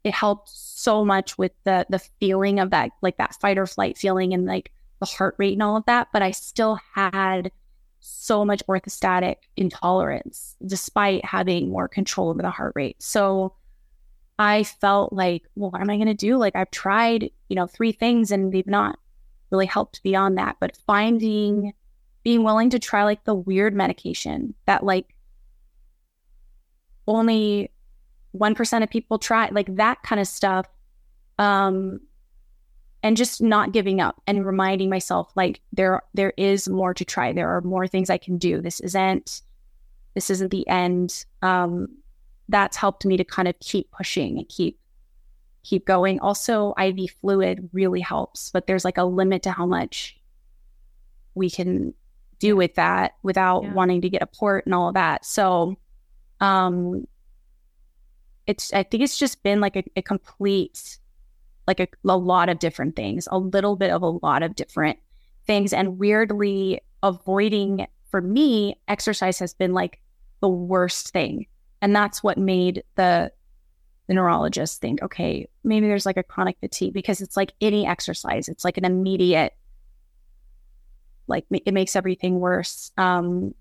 it helped so much with the the feeling of that, like that fight or flight feeling and like the heart rate and all of that. But I still had so much orthostatic intolerance despite having more control over the heart rate. So I felt like, well, what am I going to do? Like I've tried, you know, three things and they've not really helped beyond that. But finding, being willing to try like the weird medication that like only 1% of people try, like that kind of stuff. Um, and just not giving up and reminding myself like there there is more to try. There are more things i can do. This isn't this isn't the end. Um that's helped me to kind of keep pushing and keep keep going. Also iv fluid really helps but there's like a limit to how much we can do with that without yeah. wanting to get a port and all of that. So um it's i think it's just been like a, a complete like a, a lot of different things, a little bit of a lot of different things. And weirdly, avoiding for me, exercise has been like the worst thing. And that's what made the the neurologist think, okay, maybe there's like a chronic fatigue because it's like any exercise, it's like an immediate, like it makes everything worse. Um,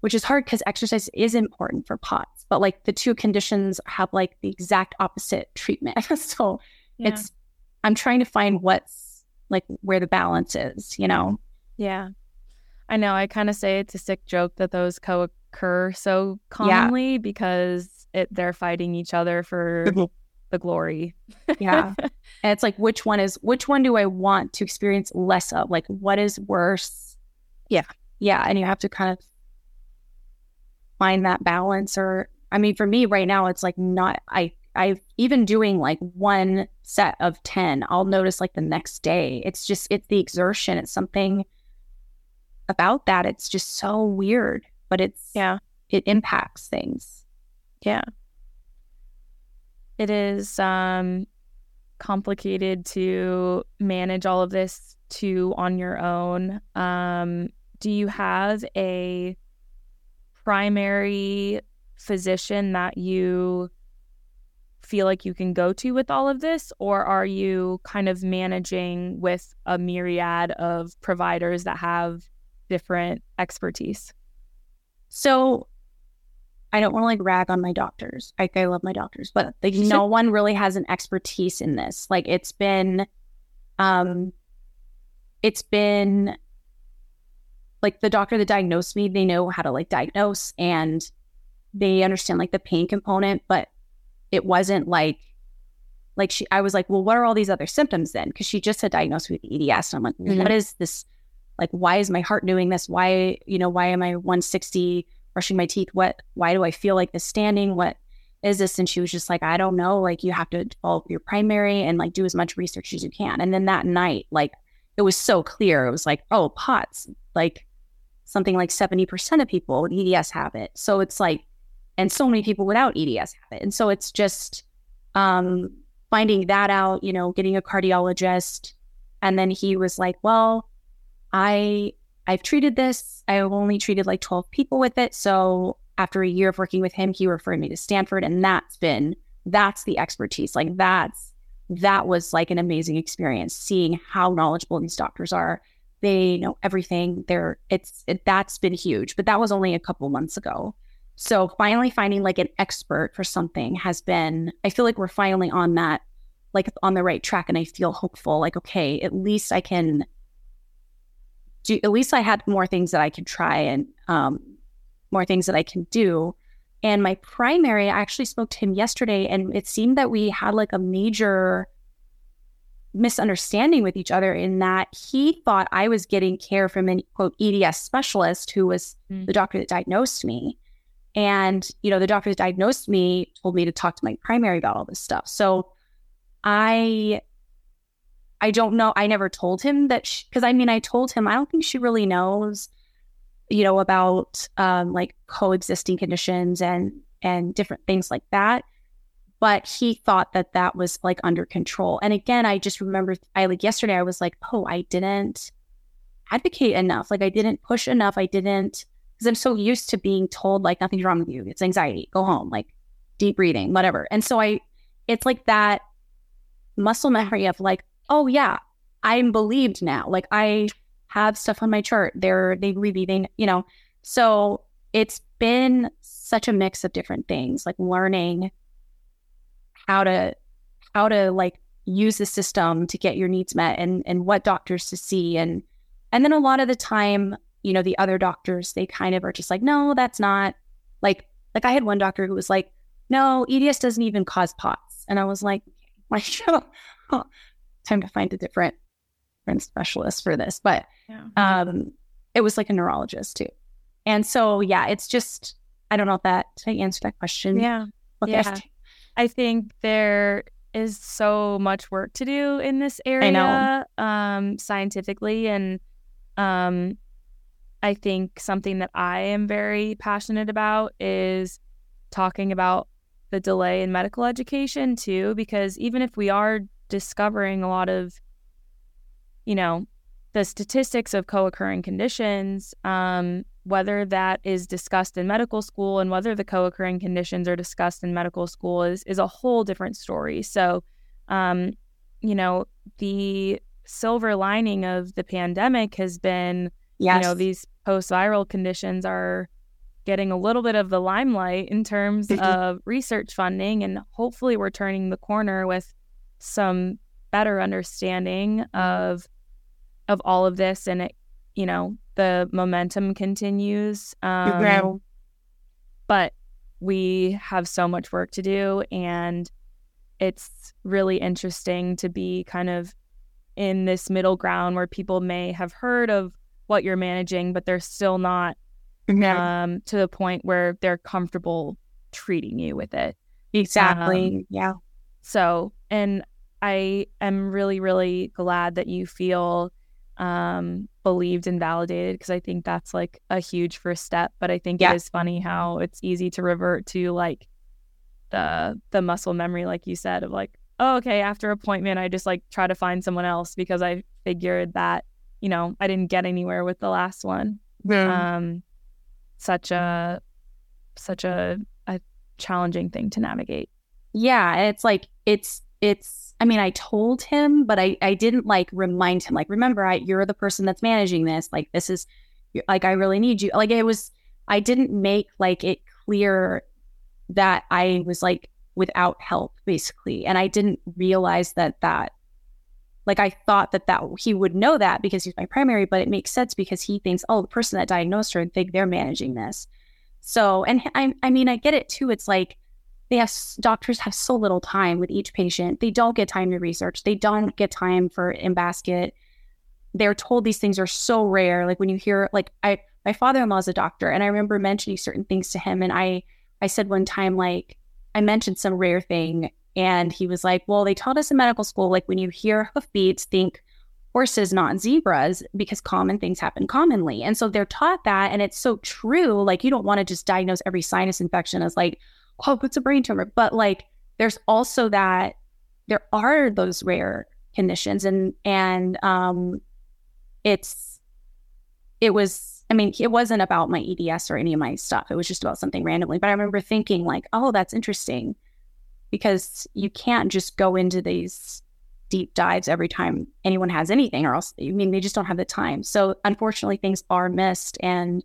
which is hard because exercise is important for POTS, but like the two conditions have like the exact opposite treatment. so yeah. it's I'm trying to find what's like where the balance is, you know? Yeah. I know. I kind of say it's a sick joke that those co occur so commonly yeah. because it, they're fighting each other for the glory. yeah. And it's like, which one is, which one do I want to experience less of? Like, what is worse? Yeah. Yeah. And you have to kind of find that balance. Or, I mean, for me right now, it's like not, I, I've even doing like one set of 10, I'll notice like the next day. It's just, it's the exertion. It's something about that. It's just so weird, but it's, yeah, it impacts things. Yeah. It is um, complicated to manage all of this too on your own. Um, do you have a primary physician that you feel like you can go to with all of this? Or are you kind of managing with a myriad of providers that have different expertise? So I don't want to like rag on my doctors. Like I love my doctors, but like no one really has an expertise in this. Like it's been um it's been like the doctor that diagnosed me, they know how to like diagnose and they understand like the pain component, but it wasn't like like she I was like, well, what are all these other symptoms then? Because she just had diagnosed with EDS. And I'm like, mm-hmm. what is this? Like, why is my heart doing this? Why, you know, why am I 160 brushing my teeth? What why do I feel like this standing? What is this? And she was just like, I don't know. Like you have to follow your primary and like do as much research as you can. And then that night, like it was so clear. It was like, oh, POTS, like something like 70% of people with EDS have it. So it's like and so many people without EDS have it. And so it's just um, finding that out, you know, getting a cardiologist. And then he was like, well, I I've treated this. I've only treated like 12 people with it. So after a year of working with him, he referred me to Stanford. And that's been that's the expertise. Like that's that was like an amazing experience seeing how knowledgeable these doctors are. They know everything. They're it's it, that's been huge. But that was only a couple months ago. So finally finding like an expert for something has been, I feel like we're finally on that, like on the right track. And I feel hopeful, like, okay, at least I can do, at least I had more things that I could try and um, more things that I can do. And my primary, I actually spoke to him yesterday, and it seemed that we had like a major misunderstanding with each other in that he thought I was getting care from an quote EDS specialist who was mm. the doctor that diagnosed me. And, you know, the doctor that diagnosed me told me to talk to my primary about all this stuff. So I, I don't know. I never told him that, because I mean, I told him, I don't think she really knows, you know, about um, like coexisting conditions and, and different things like that. But he thought that that was like under control. And again, I just remember, I like yesterday, I was like, oh, I didn't advocate enough. Like I didn't push enough. I didn't, because I'm so used to being told like nothing's wrong with you. It's anxiety. Go home. Like deep breathing, whatever. And so I, it's like that muscle memory of like, oh yeah, I'm believed now. Like I have stuff on my chart. They're they really they you know. So it's been such a mix of different things, like learning how to how to like use the system to get your needs met and and what doctors to see and and then a lot of the time you know, the other doctors, they kind of are just like, no, that's not like, like I had one doctor who was like, no, EDS doesn't even cause POTS. And I was like, like, oh, time to find a different, different specialist for this. But yeah. um, it was like a neurologist too. And so, yeah, it's just, I don't know if that, did I answer that question? Yeah. Okay. Yeah. I think there is so much work to do in this area um, scientifically. And um, I think something that I am very passionate about is talking about the delay in medical education too, because even if we are discovering a lot of, you know, the statistics of co occurring conditions, um, whether that is discussed in medical school and whether the co occurring conditions are discussed in medical school is, is a whole different story. So, um, you know, the silver lining of the pandemic has been, yes. you know, these post viral conditions are getting a little bit of the limelight in terms mm-hmm. of research funding. And hopefully, we're turning the corner with some better understanding mm-hmm. of of all of this and it you know the momentum continues um, but we have so much work to do and it's really interesting to be kind of in this middle ground where people may have heard of what you're managing but they're still not um, to the point where they're comfortable treating you with it. Exactly. Um, yeah. So, and I am really, really glad that you feel um, believed and validated because I think that's like a huge first step. But I think yeah. it is funny how it's easy to revert to like the the muscle memory, like you said, of like, oh, okay, after appointment, I just like try to find someone else because I figured that you know I didn't get anywhere with the last one. Um, such a such a, a challenging thing to navigate. Yeah, it's like it's it's I mean, I told him, but I I didn't like remind him like remember I you're the person that's managing this. Like this is like I really need you. Like it was I didn't make like it clear that I was like without help basically. And I didn't realize that that like I thought that that he would know that because he's my primary, but it makes sense because he thinks, oh, the person that diagnosed her, and think they're managing this. So, and I, I mean, I get it too. It's like they have doctors have so little time with each patient. They don't get time to research. They don't get time for in basket. They're told these things are so rare. Like when you hear, like I, my father-in-law is a doctor, and I remember mentioning certain things to him, and I, I said one time, like I mentioned some rare thing, and he was like, Well, they taught us in medical school, like when you hear hoofbeats, think horses, not zebras, because common things happen commonly. And so they're taught that. And it's so true. Like, you don't want to just diagnose every sinus infection as like, oh, it's a brain tumor. But like, there's also that there are those rare conditions. And, and, um, it's, it was, I mean, it wasn't about my EDS or any of my stuff. It was just about something randomly. But I remember thinking, like, oh, that's interesting because you can't just go into these deep dives every time anyone has anything or else I mean they just don't have the time. So unfortunately things are missed and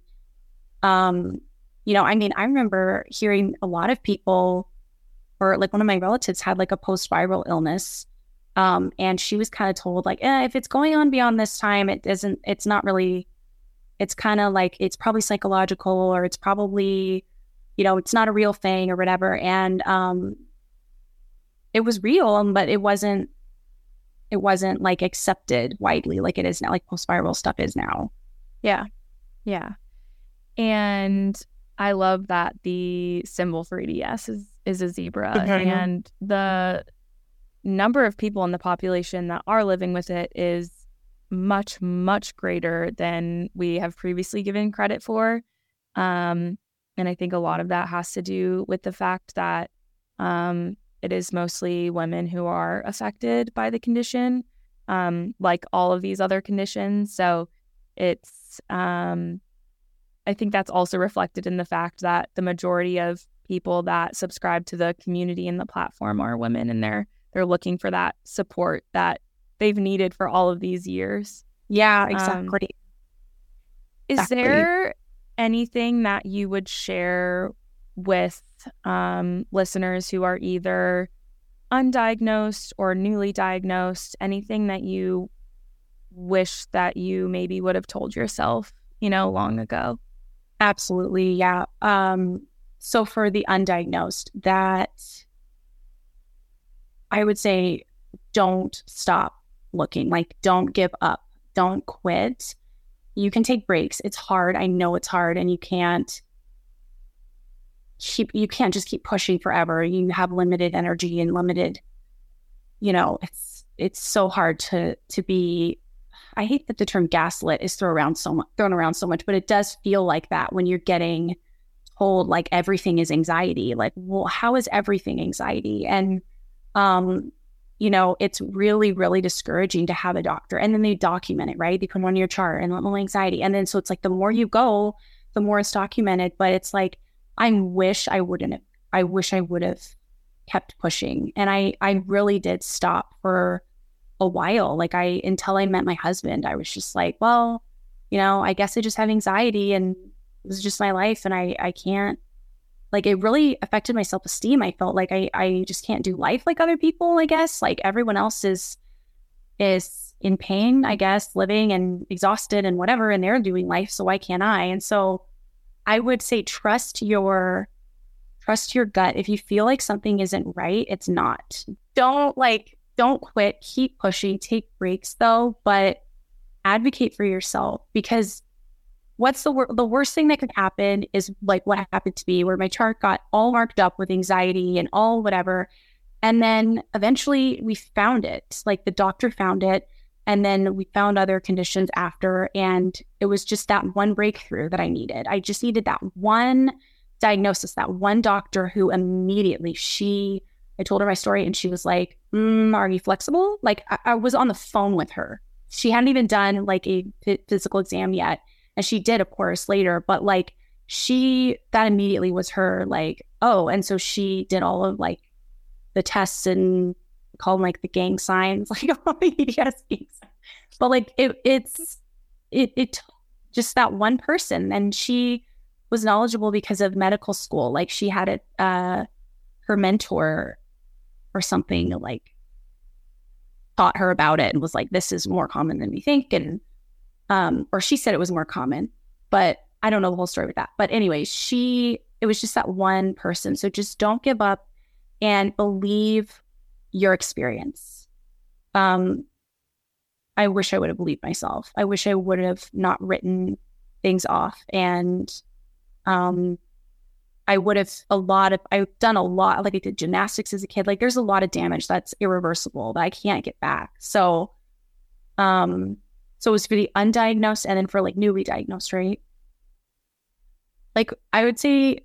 um you know, I mean, I remember hearing a lot of people or like one of my relatives had like a post-viral illness um and she was kind of told like, eh, if it's going on beyond this time, it doesn't it's not really it's kind of like it's probably psychological or it's probably you know, it's not a real thing or whatever and um it was real, um, but it wasn't it wasn't like accepted widely like it is now, like post viral stuff is now. Yeah. Yeah. And I love that the symbol for EDS is is a zebra. Mm-hmm. And the number of people in the population that are living with it is much, much greater than we have previously given credit for. Um, and I think a lot of that has to do with the fact that um, it is mostly women who are affected by the condition, um, like all of these other conditions. So it's, um, I think that's also reflected in the fact that the majority of people that subscribe to the community and the platform are women, and they're they're looking for that support that they've needed for all of these years. Yeah, um, exactly. Um, is exactly. there anything that you would share with um, listeners who are either undiagnosed or newly diagnosed, anything that you wish that you maybe would have told yourself, you know, long ago? Absolutely. Yeah. Um, so for the undiagnosed, that I would say don't stop looking, like don't give up, don't quit. You can take breaks. It's hard. I know it's hard and you can't keep you can't just keep pushing forever. You have limited energy and limited you know, it's it's so hard to to be I hate that the term gaslit is thrown around so much thrown around so much, but it does feel like that when you're getting told like everything is anxiety. Like, well, how is everything anxiety? And um, you know, it's really, really discouraging to have a doctor. And then they document it, right? They put one on your chart and little anxiety. And then so it's like the more you go, the more it's documented. But it's like, I wish I wouldn't have, I wish I would have kept pushing. And I I really did stop for a while. Like I until I met my husband, I was just like, well, you know, I guess I just have anxiety and this is just my life and I I can't like it really affected my self-esteem. I felt like I I just can't do life like other people, I guess. Like everyone else is is in pain, I guess, living and exhausted and whatever, and they're doing life, so why can't I? And so I would say trust your trust your gut. If you feel like something isn't right, it's not. Don't like don't quit, keep pushing, take breaks though, but advocate for yourself because what's the wor- the worst thing that could happen is like what happened to me where my chart got all marked up with anxiety and all whatever. And then eventually we found it. Like the doctor found it and then we found other conditions after and it was just that one breakthrough that i needed i just needed that one diagnosis that one doctor who immediately she I told her my story and she was like, mm, Are you flexible? Like, I-, I, was on the phone with her. She hadn't even done like a physical exam yet. And she did, of course, later. But like, she, that immediately was her, like, oh. And so she did all of like the tests and called them like the gang signs, like all the EDS gangs. But like, it, it's, it, it, just that one person. And she was knowledgeable because of medical school. Like, she had it, uh, her mentor or something like taught her about it and was like, this is more common than we think. And, um, or she said it was more common, but I don't know the whole story with that. But anyway, she, it was just that one person. So just don't give up and believe your experience. Um, I wish I would have believed myself. I wish I would have not written things off and um, I would have a lot of, I've done a lot, like I did gymnastics as a kid. Like there's a lot of damage that's irreversible that I can't get back. So, um, so it was for the undiagnosed and then for like newly diagnosed, right? Like I would say,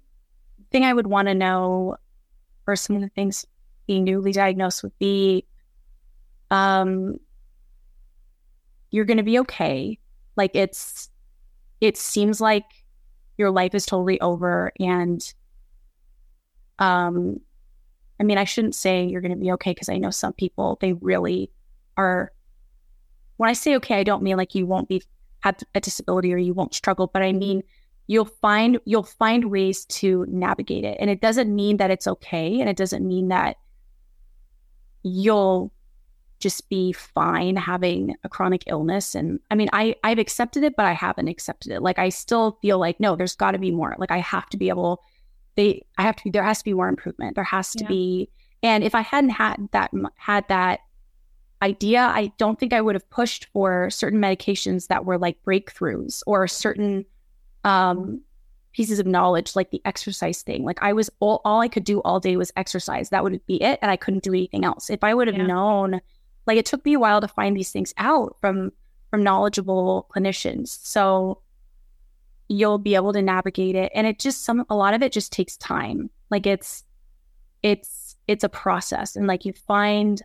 thing I would want to know, or some of the things being newly diagnosed would be, um, you're going to be okay. Like it's, it seems like your life is totally over and um i mean i shouldn't say you're going to be okay because i know some people they really are when i say okay i don't mean like you won't be have a disability or you won't struggle but i mean you'll find you'll find ways to navigate it and it doesn't mean that it's okay and it doesn't mean that you'll just be fine having a chronic illness. And I mean, I, I've accepted it, but I haven't accepted it. Like, I still feel like, no, there's got to be more. Like, I have to be able, they, I have to be, there has to be more improvement. There has to yeah. be, and if I hadn't had that, had that idea, I don't think I would have pushed for certain medications that were like breakthroughs or certain, um, pieces of knowledge like the exercise thing. Like i was all, all i could do all day was exercise. That would be it and i couldn't do anything else. If i would have yeah. known like it took me a while to find these things out from from knowledgeable clinicians. So you'll be able to navigate it and it just some a lot of it just takes time. Like it's it's it's a process and like you find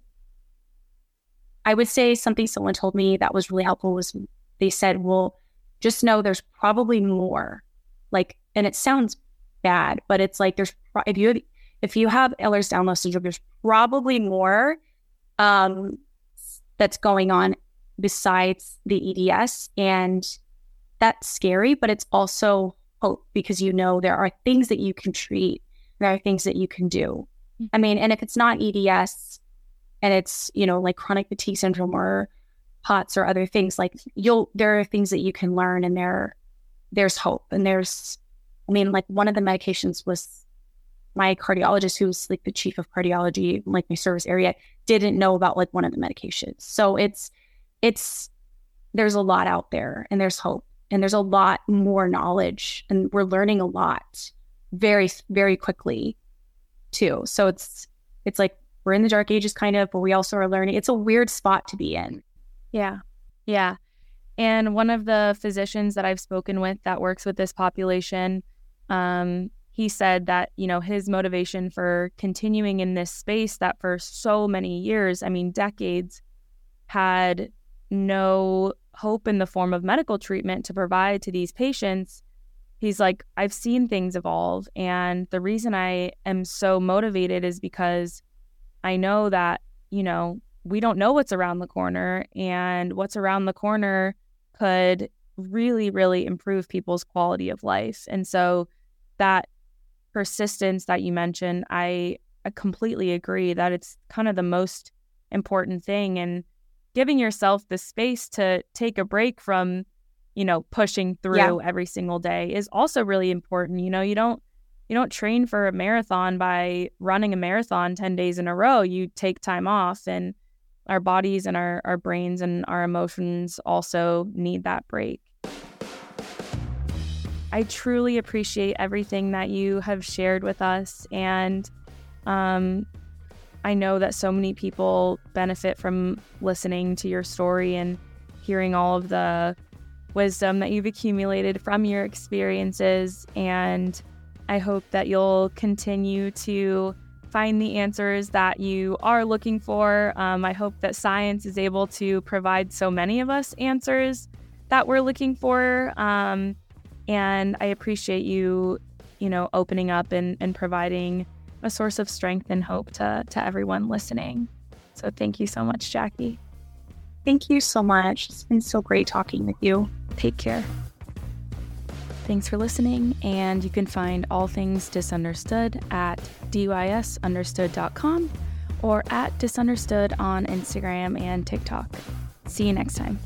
i would say something someone told me that was really helpful was they said well just know there's probably more like and it sounds bad but it's like there's if you if you have Ehlers-Danlos syndrome there's probably more um that's going on besides the EDS. And that's scary, but it's also hope because you know there are things that you can treat, there are things that you can do. Mm-hmm. I mean, and if it's not EDS and it's, you know, like chronic fatigue syndrome or POTS or other things, like you'll, there are things that you can learn and there, there's hope and there's, I mean, like one of the medications was my cardiologist, who's like the chief of cardiology, like my service area, didn't know about like one of the medications. So it's, it's, there's a lot out there and there's hope and there's a lot more knowledge and we're learning a lot very, very quickly too. So it's, it's like we're in the dark ages kind of, but we also are learning. It's a weird spot to be in. Yeah. Yeah. And one of the physicians that I've spoken with that works with this population, um, he said that, you know, his motivation for continuing in this space that for so many years, I mean, decades, had no hope in the form of medical treatment to provide to these patients. He's like, I've seen things evolve. And the reason I am so motivated is because I know that, you know, we don't know what's around the corner, and what's around the corner could really, really improve people's quality of life. And so that persistence that you mentioned, I, I completely agree that it's kind of the most important thing. And giving yourself the space to take a break from, you know, pushing through yeah. every single day is also really important. You know, you don't you don't train for a marathon by running a marathon 10 days in a row. You take time off and our bodies and our, our brains and our emotions also need that break. I truly appreciate everything that you have shared with us. And um, I know that so many people benefit from listening to your story and hearing all of the wisdom that you've accumulated from your experiences. And I hope that you'll continue to find the answers that you are looking for. Um, I hope that science is able to provide so many of us answers that we're looking for. Um, and I appreciate you, you know, opening up and, and providing a source of strength and hope to, to everyone listening. So thank you so much, Jackie. Thank you so much. It's been so great talking with you. Take care. Thanks for listening, and you can find all things dysunderstood at dysunderstood.com or at dysunderstood on Instagram and TikTok. See you next time.